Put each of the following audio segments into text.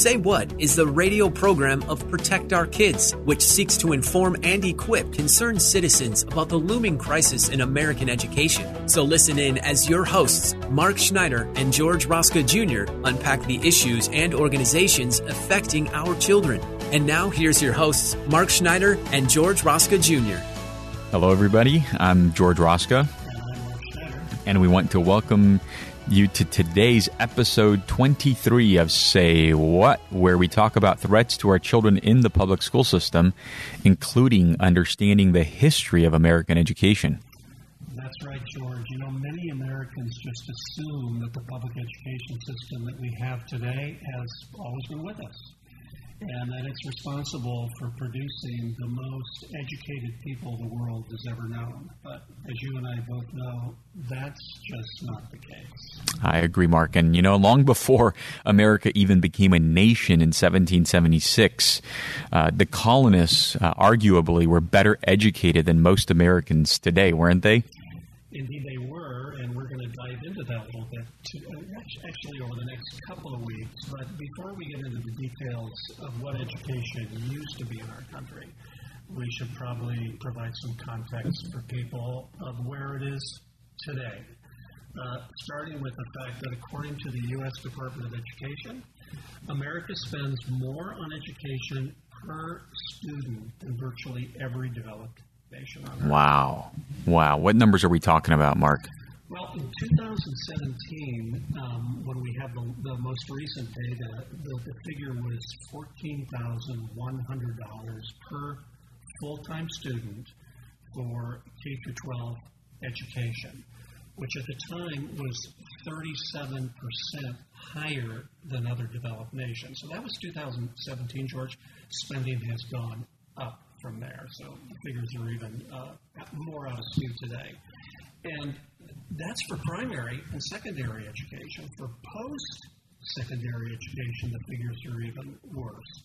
Say What is the radio program of Protect Our Kids, which seeks to inform and equip concerned citizens about the looming crisis in American education. So listen in as your hosts, Mark Schneider and George Rosca Jr., unpack the issues and organizations affecting our children. And now here's your hosts, Mark Schneider and George Rosca Jr. Hello, everybody. I'm George Rosca, and we want to welcome you to today's episode 23 of Say What, where we talk about threats to our children in the public school system, including understanding the history of American education. That's right, George. You know, many Americans just assume that the public education system that we have today has always been with us and that it's responsible for producing the most educated people the world has ever known. But as you and I both know, that's just not the case. I agree, Mark. And, you know, long before America even became a nation in 1776, uh, the colonists uh, arguably were better educated than most Americans today, weren't they? Indeed, they were, and we're going to dive into that a little bit to, uh, actually over the next couple of weeks. But before we get into the details of what education used to be in our country, we should probably provide some context for people of where it is today. Uh, starting with the fact that according to the U.S. Department of Education, America spends more on education per student than virtually every developed nation on Earth. Wow. Wow. What numbers are we talking about, Mark? Well, in 2017, um, when we had the, the, most recent data, the, the figure was $14,100 per full time student for K 12 education, which at the time was 37% higher than other developed nations. So that was 2017, George. Spending has gone up from there. So the figures are even uh, more out of skew today. And that's for primary and secondary education. For post secondary education, the figures are even worse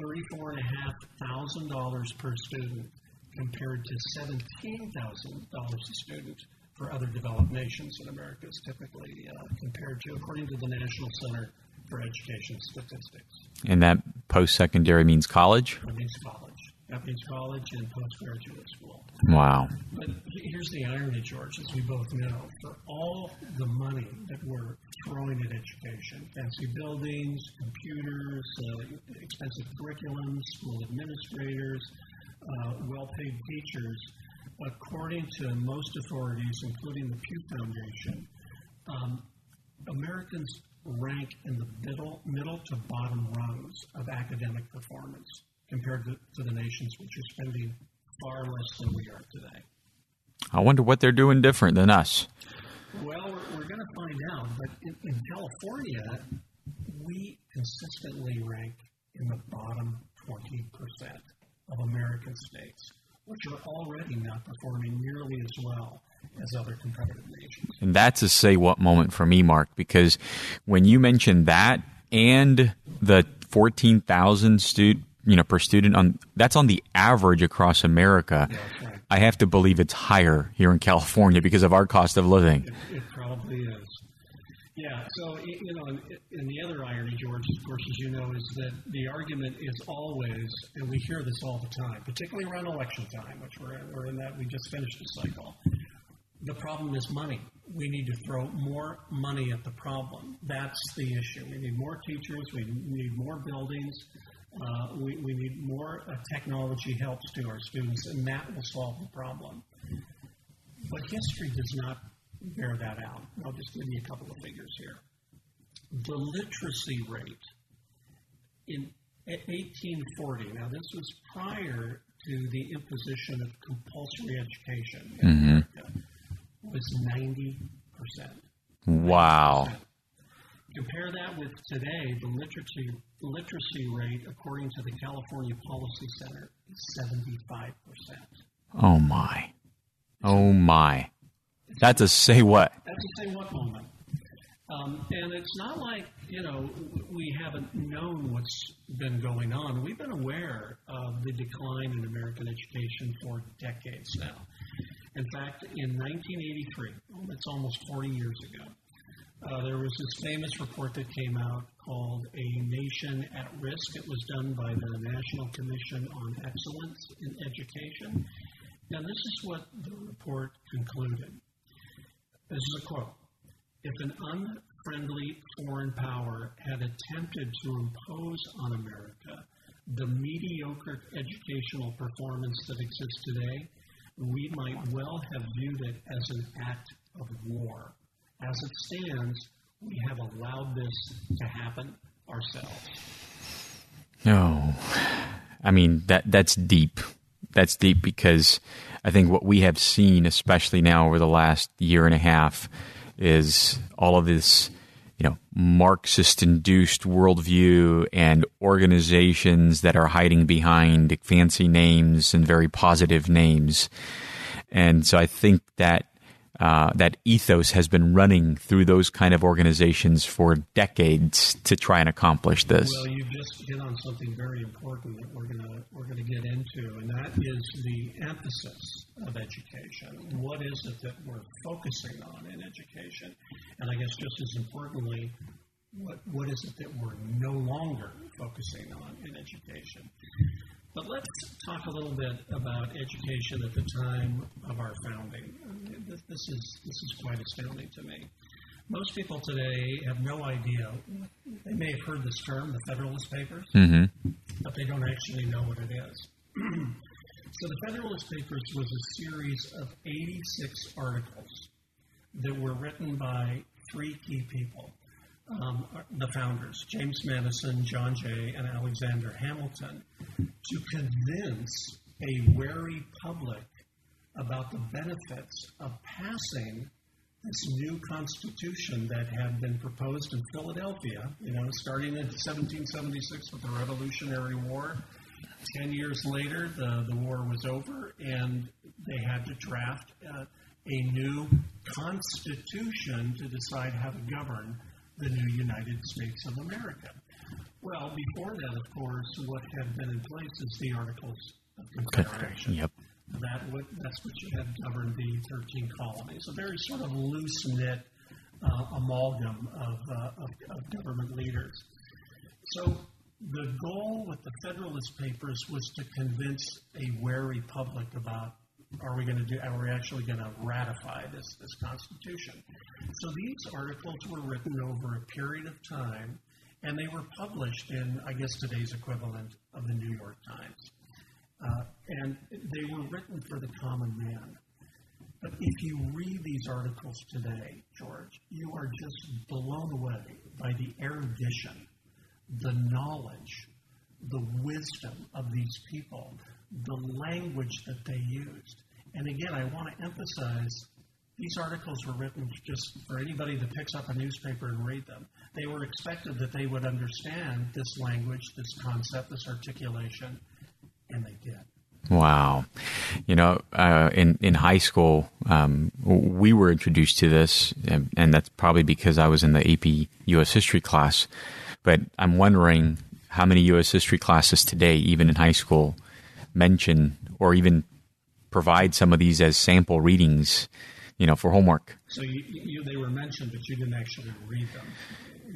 $34,500 per student compared to $17,000 a student for other developed nations in America is typically uh, compared to, according to the National Center for Education Statistics. And that post secondary means college? It means college. College and postgraduate school. Wow. But here's the irony, George, as we both know. For all the money that we're throwing at education, fancy buildings, computers, uh, expensive curriculums, school administrators, uh, well paid teachers, according to most authorities, including the Pew Foundation, um, Americans rank in the middle, middle to bottom rungs of academic performance compared to, to the nations which are spending far less than we are today. I wonder what they're doing different than us. Well, we're, we're going to find out. But in, in California, we consistently rank in the bottom 20% of American states, which are already not performing nearly as well as other competitive nations. And that's a say what moment for me, Mark, because when you mention that and the 14,000 student you know per student on that's on the average across America. Yeah, right. I have to believe it's higher here in California because of our cost of living. It, it probably is. Yeah. So you know, and, and, the other irony, George, of course, as you know, is that the argument is always, and we hear this all the time, particularly around election time, which we're we're in that we just finished the cycle. The problem is money. We need to throw more money at the problem. That's the issue. We need more teachers. We need more buildings. Uh, we, we need more uh, technology helps to our students, and that will solve the problem. But history does not bear that out. I'll just give you a couple of figures here. The literacy rate in 1840, now this was prior to the imposition of compulsory education in Mm-hmm. America, was 90%. Wow. Compare that with today, the literacy, literacy rate, according to the California Policy Center, is 75%. Oh my. Oh my. That's a say what. That's the same what moment. Um, and it's not like, you know, we haven't known what's been going on. We've been aware of the decline in American education for decades now. In fact, in 1983, that's almost 40 years ago, uh, there was this famous report that came out called A Nation at Risk. It was done by the National Commission on Excellence in Education. Now, this is what the report concluded. This is a quote. If an unfriendly foreign power had attempted to impose on America the mediocre educational performance that exists today, we might well have viewed it as an act of war. As it stands, we have allowed this to happen ourselves. No. I mean that that's deep. That's deep because I think what we have seen, especially now over the last year and a half, is all of this, you know, Marxist induced worldview and organizations that are hiding behind fancy names and very positive names. And so I think that uh, that ethos has been running through those kind of organizations for decades to try and accomplish this. Well, you just hit on something very important that we're gonna we're gonna get into, and that is the emphasis of education. What is it that we're focusing on in education? And I guess just as importantly, what what is it that we're no longer focusing on in education? But let's talk a little bit about education at the time of our founding. This, is this is quite astounding to me. Most people today have no idea. They may have heard this term, the Federalist Papers, mm-hmm. but they don't actually know what it is. so, the Federalist Papers was a series of 86 articles that were written by three key people um, the founders, James Madison, John Jay, and Alexander Hamilton, to convince a wary public about the benefits of passing this new constitution that had been proposed in Philadelphia, you know, starting in 1776 with the Revolutionary War. Ten years later, the, the war was over, and they had to draft uh, a new constitution to decide how to govern the new United States of America. Well, before that, of course, what had been in place is the Articles of Confederation. Yep. That would, that's what you had governed the 13 colonies. A very sort of loose knit uh, amalgam of, uh, of, of government leaders. So the goal with the Federalist Papers was to convince a wary public about are we going to do are we actually going to ratify this this constitution? So these articles were written over a period of time and they were published in i guess today's equivalent of the new york times. Uh, and they were written for the common man. But if you read these articles today george you are just blown away by the erudition the knowledge the wisdom of these people the language that they used. And again, I want to emphasize these articles were written just for anybody that picks up a newspaper and read them. They were expected that they would understand this language, this concept, this articulation, and they did. Wow. You know, uh, in in high school, um, we were introduced to this, and, and that's probably because I was in the AP U.S. History class. But I'm wondering how many U.S. History classes today, even in high school, mention or even provide some of these as sample readings, you know, for homework. So you, you, they were mentioned, but you didn't actually read them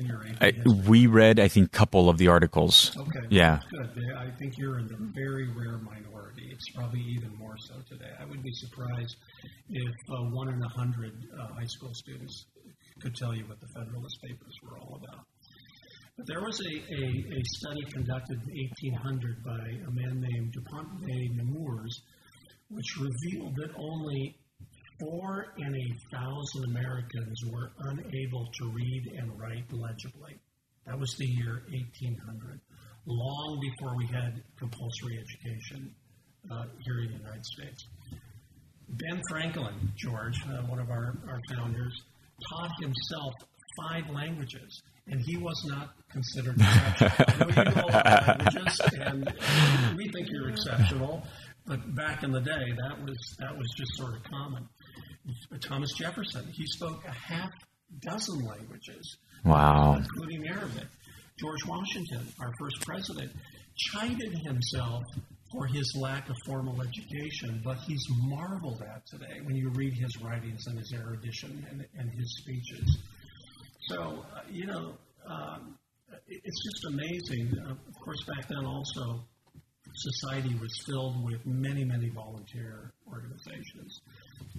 in your AP I, we read, I think, a couple of the articles. Okay. Yeah. Good. I think you're in the very rare minority. It's probably even more so today. I would be surprised if uh, one in a hundred uh, high school students could tell you what the Federalist Papers were all about. But there was a, a, a study conducted in 1800 by a man named Dupont de Nemours, which revealed that only four in a thousand Americans were unable to read and write legibly. That was the year 1800, long before we had compulsory education uh, here in the United States. Ben Franklin, George, uh, one of our, our founders, taught himself five languages, and he was not considered exceptional. Know you know languages, and we think you're exceptional, but back in the day, that was that was just sort of common. Thomas Jefferson, he spoke a half dozen languages, Wow. including Arabic. George Washington, our first president, chided himself for his lack of formal education, but he's marveled at today when you read his writings and his erudition and, and his speeches. So, uh, you know, um, it- it's just amazing. Uh, of course, back then also, society was filled with many, many volunteer organizations,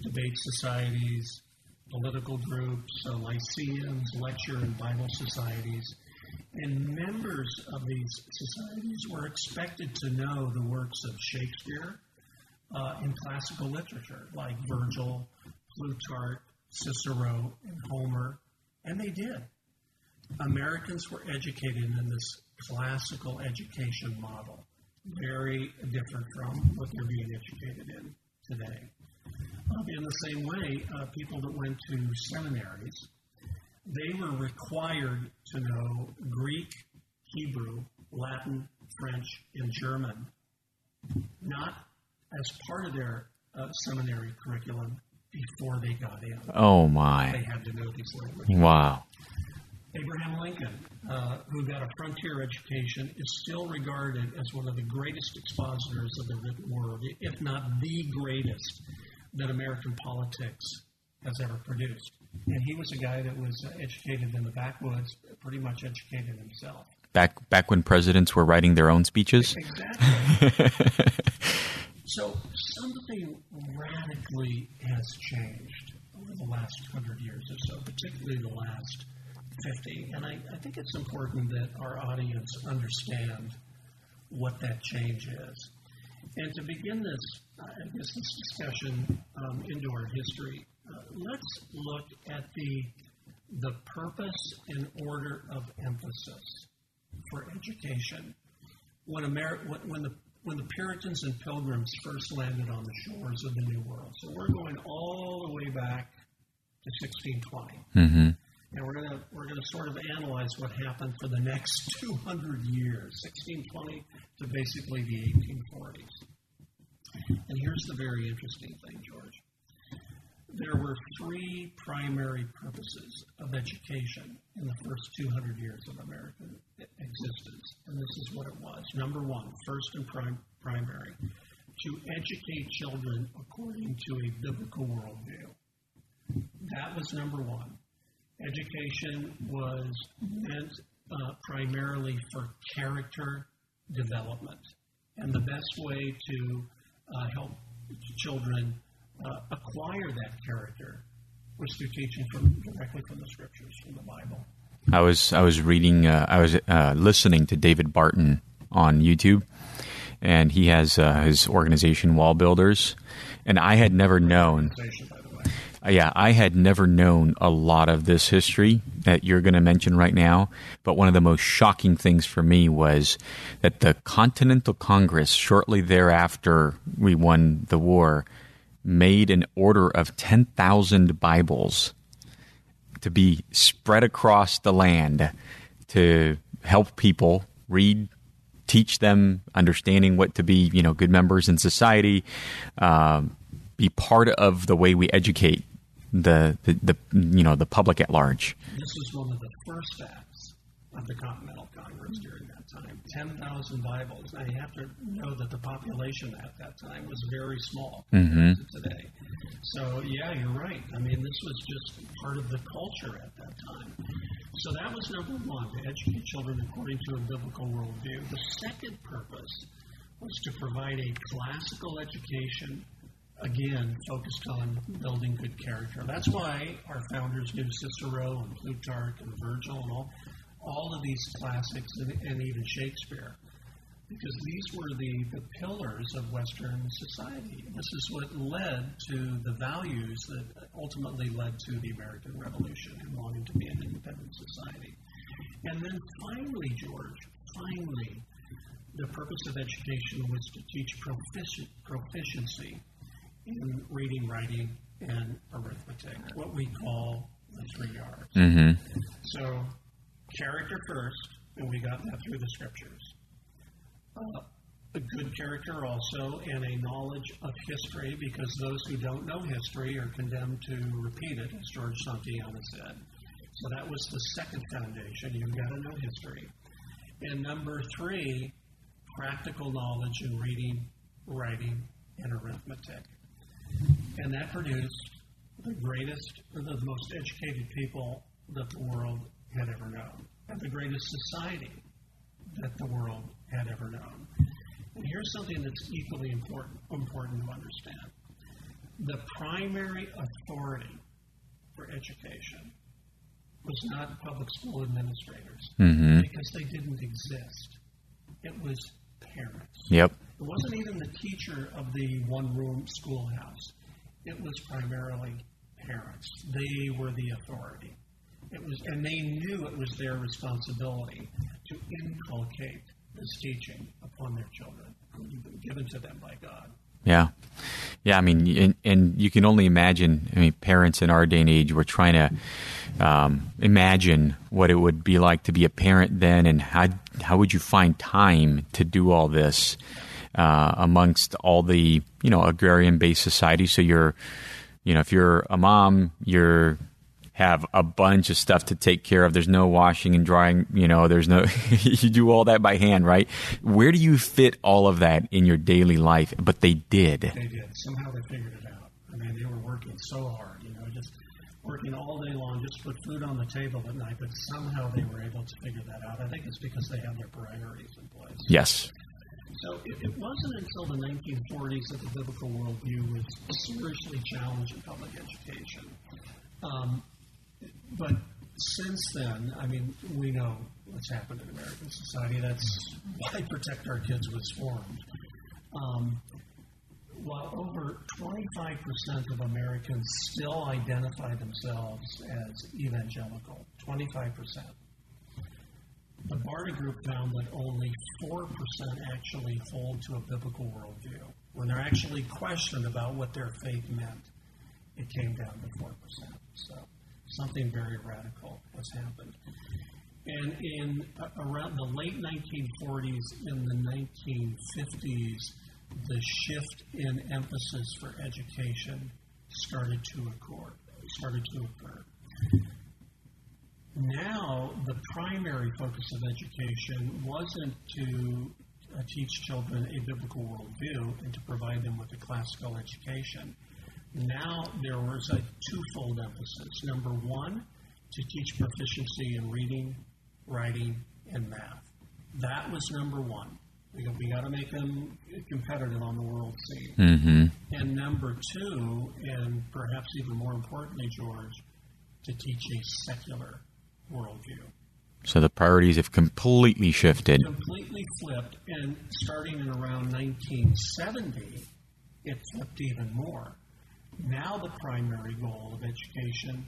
debate societies, political groups, uh, lyceums, lecture and Bible societies. And members of these societies were expected to know the works of Shakespeare uh, in classical literature, like Virgil, Plutarch, Cicero, and Homer, and they did. Americans were educated in this classical education model, very different from what they're being educated in today. In the same way, uh, people that went to seminaries, they were required to know Greek, Hebrew, Latin, French, and German, not as part of their uh, seminary curriculum before they got in. Oh my! They had to know these languages. Wow. Abraham Lincoln, uh, who got a frontier education, is still regarded as one of the greatest expositors of the written word, if not the greatest that American politics has ever produced. And he was a guy that was educated in the backwoods, pretty much educated himself. Back back when presidents were writing their own speeches. Exactly. so something radically has changed over the last hundred years or so, particularly the last 50. And I, I think it's important that our audience understand what that change is. And to begin this, I guess, this discussion um, into our history, uh, let's look at the the purpose and order of emphasis for education when, Ameri- when, when the when the Puritans and Pilgrims first landed on the shores of the New World. So we're going all the way back to 1620, hmm and we're gonna we're gonna sort of analyze what happened for the next 200 years, 1620 to basically the 1840s. And here's the very interesting thing, George. There were three primary purposes of education in the first 200 years of American existence. And this is what it was. Number one, first and prim- primary, to educate children according to a biblical worldview. That was number one. Education was meant uh, primarily for character development. And the best way to uh, help children uh, acquire that character was through teaching from directly from the scriptures, from the Bible. I was I was reading uh, I was uh, listening to David Barton on YouTube, and he has uh, his organization WallBuilders, and I had never known. Yeah, I had never known a lot of this history that you're going to mention right now. But one of the most shocking things for me was that the Continental Congress, shortly thereafter we won the war, made an order of 10,000 Bibles to be spread across the land to help people read teach them understanding what to be you know good members in society um, be part of the way we educate the, the the you know the public at large This was one of the first acts of the Continental Congress during that time. 10,000 Bibles. Now, you have to know that the population at that time was very small compared to today. So, yeah, you're right. I mean, this was just part of the culture at that time. So, that was number one, to educate children according to a biblical worldview. The second purpose was to provide a classical education again, focused on building good character. That's why our founders knew Cicero and Plutarch and Virgil and all, all of these classics and, and even Shakespeare because these were the, the pillars of Western society. This is what led to the values that ultimately led to the American Revolution and wanting to be an independent society. And then finally, George, finally, the purpose of education was to teach profici- proficiency in reading, writing, and arithmetic, what we call the three R's. Mm-hmm. So, character first, and we got that through the scriptures. Uh, a good character also, and a knowledge of history, because those who don't know history are condemned to repeat it, as George Santayana said. So that was the second foundation. You've got to know history. And number three, practical knowledge in reading, writing, and arithmetic. And that produced the greatest, or the most educated people that the world had ever known, and the greatest society that the world had ever known. And here's something that's equally important, important to understand. The primary authority for education was not public school administrators Mm-hmm. because they didn't exist. It was parents. Yep. It wasn't even the teacher of the one room schoolhouse. It was primarily parents. They were the authority. It was, and they knew it was their responsibility to inculcate this teaching upon their children, given to them by God. Yeah. Yeah, I mean, and, and you can only imagine. I mean, parents in our day and age were trying to um, imagine what it would be like to be a parent then, and how how would you find time to do all this uh, amongst all the you know agrarian based society? So you're, you know, if you're a mom, you're have a bunch of stuff to take care of. There's no washing and drying, you know, there's no, you do all that by hand, right? Where do you fit all of that in your daily life? But they did. They did. Somehow they figured it out. I mean, they were working so hard, you know, just working all day long just to put food on the table at night, but somehow they were able to figure that out. I think it's because they had their priorities in place. Yes. So it, it wasn't until the 1940s that the biblical worldview was seriously challenged in public education. Um, but since then, I mean, we know what's happened in American society. That's why Protect Our Kids was formed. Um, while over 25% of Americans still identify themselves as evangelical, 25%, the Barna Group found that only 4% actually hold to a biblical worldview. When they're actually questioned about what their faith meant, it came down to 4%. So something very radical has happened. And in uh, around the late 1940s and the 1950s, the shift in emphasis for education started to occur. Started to occur. Primary focus of education wasn't to uh, teach children a biblical worldview and to provide them with a classical education. Now there was a twofold emphasis. Number one, to teach proficiency in reading, writing, and math. That was number one. We got, we got to make them competitive on the world scene. Mm-hmm. And number two, and perhaps even more importantly, George, to teach a secular worldview. So the priorities have completely shifted. Completely flipped, and starting in around 1970, it flipped even more. Now, the primary goal of education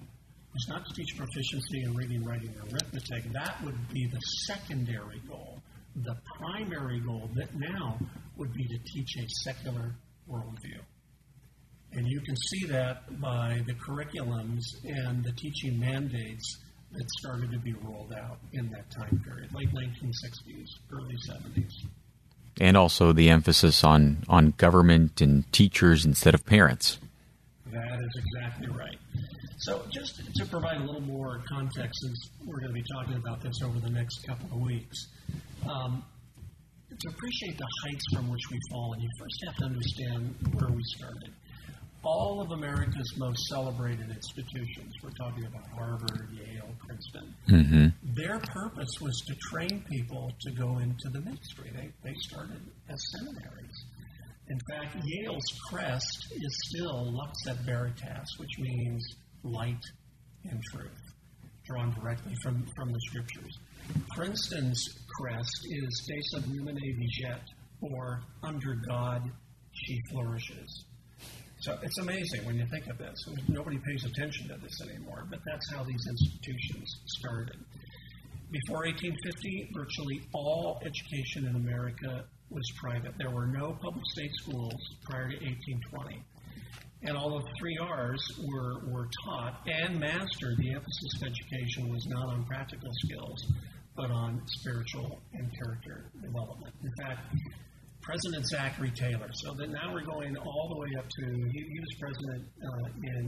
is not to teach proficiency in reading, writing, and arithmetic. That would be the secondary goal. The primary goal that now would be to teach a secular worldview. And you can see that by the curriculums and the teaching mandates that started to be rolled out in that time period, late 1960s, early 70s. And also the emphasis on, on government and teachers instead of parents. That is exactly right. So, just to provide a little more context, since we're going to be talking about this over the next couple of weeks, um, to appreciate the heights from which we've fallen, you first have to understand where we started. All of America's most celebrated institutions, we're talking about Harvard, Yale, Princeton, Mm-hmm. their purpose was to train people to go into the ministry. They, they started as seminaries. In fact, Yale's crest is still Lux et Veritas, which means light and truth, drawn directly from, from the scriptures. Princeton's crest is De sub numine viget, or under God she flourishes. So it's amazing when you think of this. Nobody pays attention to this anymore, but that's how these institutions started. Before 1850, virtually all education in America was private. There were no public state schools prior to 1820. And all of three R's were, were taught and mastered. The emphasis of education was not on practical skills, but on spiritual and character development. In fact, President Zachary Taylor. So that now we're going all the way up to he, he was president uh, in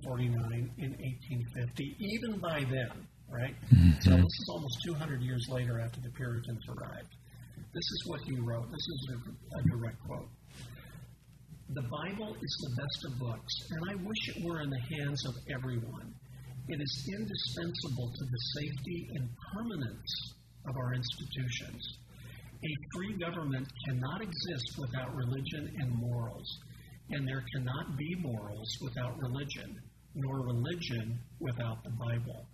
1849, in 1850. Even by then, right? Mm-hmm. So this is almost 200 years later after the Puritans arrived. This is what he wrote. This is a, a direct quote. The Bible is the best of books, and I wish it were in the hands of everyone. It is indispensable to the safety and permanence of our institutions. A free government cannot exist without religion and morals, and there cannot be morals without religion, nor religion without the Bible.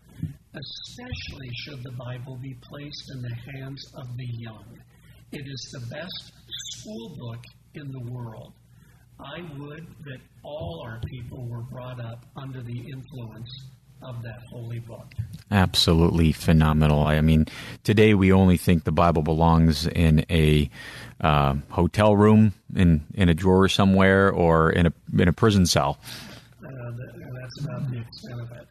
Especially should the Bible be placed in the hands of the young. It is the best school book in the world. I would that all our people were brought up under the influence of that holy book. Absolutely phenomenal. I mean, today we only think the Bible belongs in a uh, hotel room, in in a drawer somewhere, or in a in a prison cell. Uh, that's about the extent of it.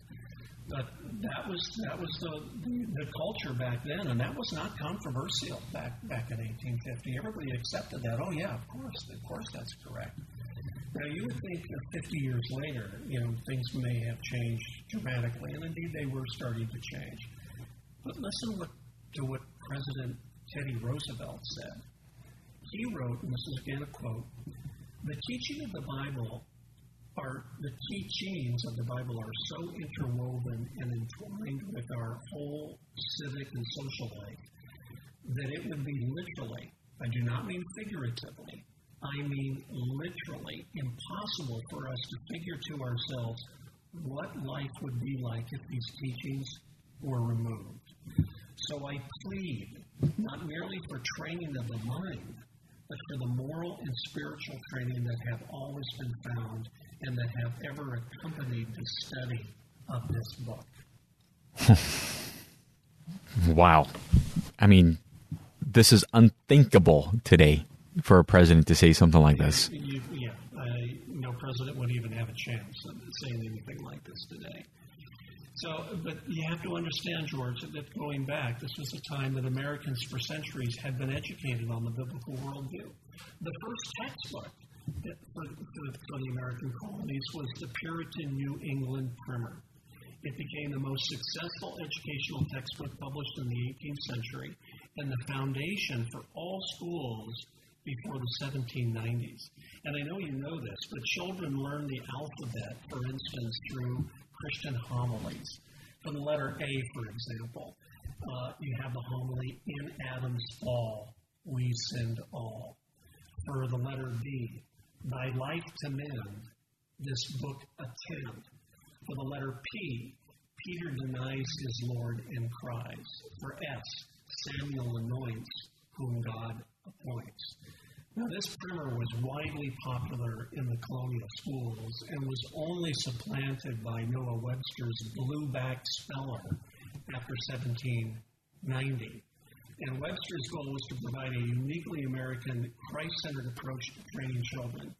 But that was that was the, the, the culture back then, and that was not controversial back back in 1850. Everybody accepted that. Oh yeah, of course, of course, that's correct. Now, you would think that 50 years later, you know, things may have changed dramatically, and indeed they were starting to change. But listen what, to what President Teddy Roosevelt said. He wrote, and this is again a quote, the teaching of the Bible are the teachings of the Bible are so interwoven and entwined with our whole civic and social life that it would be literally, I do not mean figuratively, I mean literally impossible for us to figure to ourselves what life would be like if these teachings were removed. So I plead not merely for training of the mind, but for the moral and spiritual training that have always been found and that have ever accompanied the study of this book. wow. I mean, this is unthinkable today for a president to say something like this. You, yeah, I, no president would even have a chance of saying anything like this today. So, but you have to understand, George, that going back, this was a time that Americans for centuries had been educated on the biblical worldview. The first textbook for, for, for the American colonies was the Puritan New England Primer. It became the most successful educational textbook published in the 18th century and the foundation for all schools before the 1790s. And I know you know this, but children learn the alphabet, for instance, through Christian homilies. For the letter A, for example, uh, you have the homily, In Adam's fall, we sinned all. For the letter B, Thy life to mend, this book attend. For the letter P, Peter denies his Lord and cries. For S, Samuel anoints whom God appoints. Now, this primer was widely popular in the colonial schools and was only supplanted by Noah Webster's Blueback Speller after 1790. And Webster's goal was to provide a uniquely American, Christ centered approach to training children.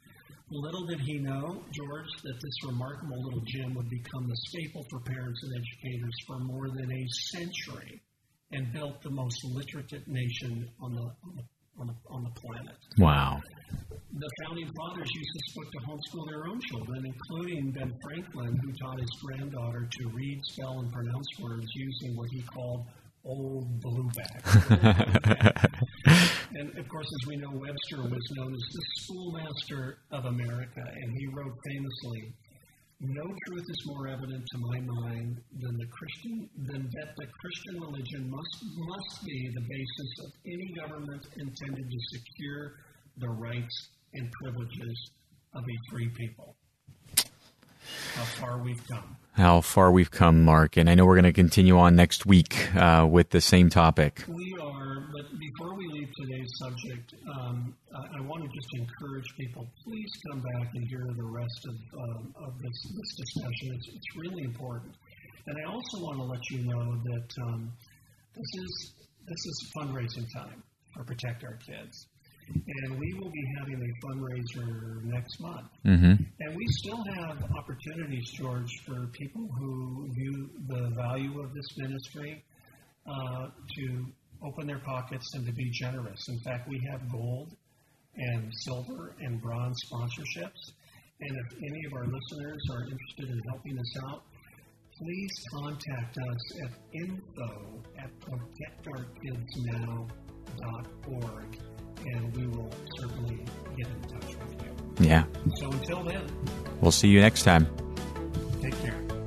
Little did he know, George, that this remarkable little gem would become the staple for parents and educators for more than a century and built the most literate nation on the, on the on the, on the planet. Wow. The founding fathers used this book to homeschool their own children, including Ben Franklin, who taught his granddaughter to read, spell, and pronounce words using what he called old blueback. and of course, as we know, Webster was known as the schoolmaster of America, and he wrote famously, no truth is more evident to my mind than the Christian than that the Christian religion must must be the basis of any government intended to secure the rights and privileges of a free people. how far we've come. How far we've come, Mark. And I know we're going to continue on next week uh, with the same topic. We are, but before we leave today's subject, um, I, I, want to just encourage people please come back and hear the rest of, um, of this, this discussion. It's, it's really important. And I also want to let you know that um, this is this is fundraising time for Protect Our Kids. And we will be having a fundraiser next month. Mm-hmm. And we still have opportunities, George, for people who view the value of this ministry uh, to open their pockets and to be generous. In fact, we have gold and silver and bronze sponsorships. And if any of our listeners are interested in helping us out, please contact us at info at protectourkidsnow.org and we will certainly get in touch with you. Yeah. So until then, we'll see you next time. Take care.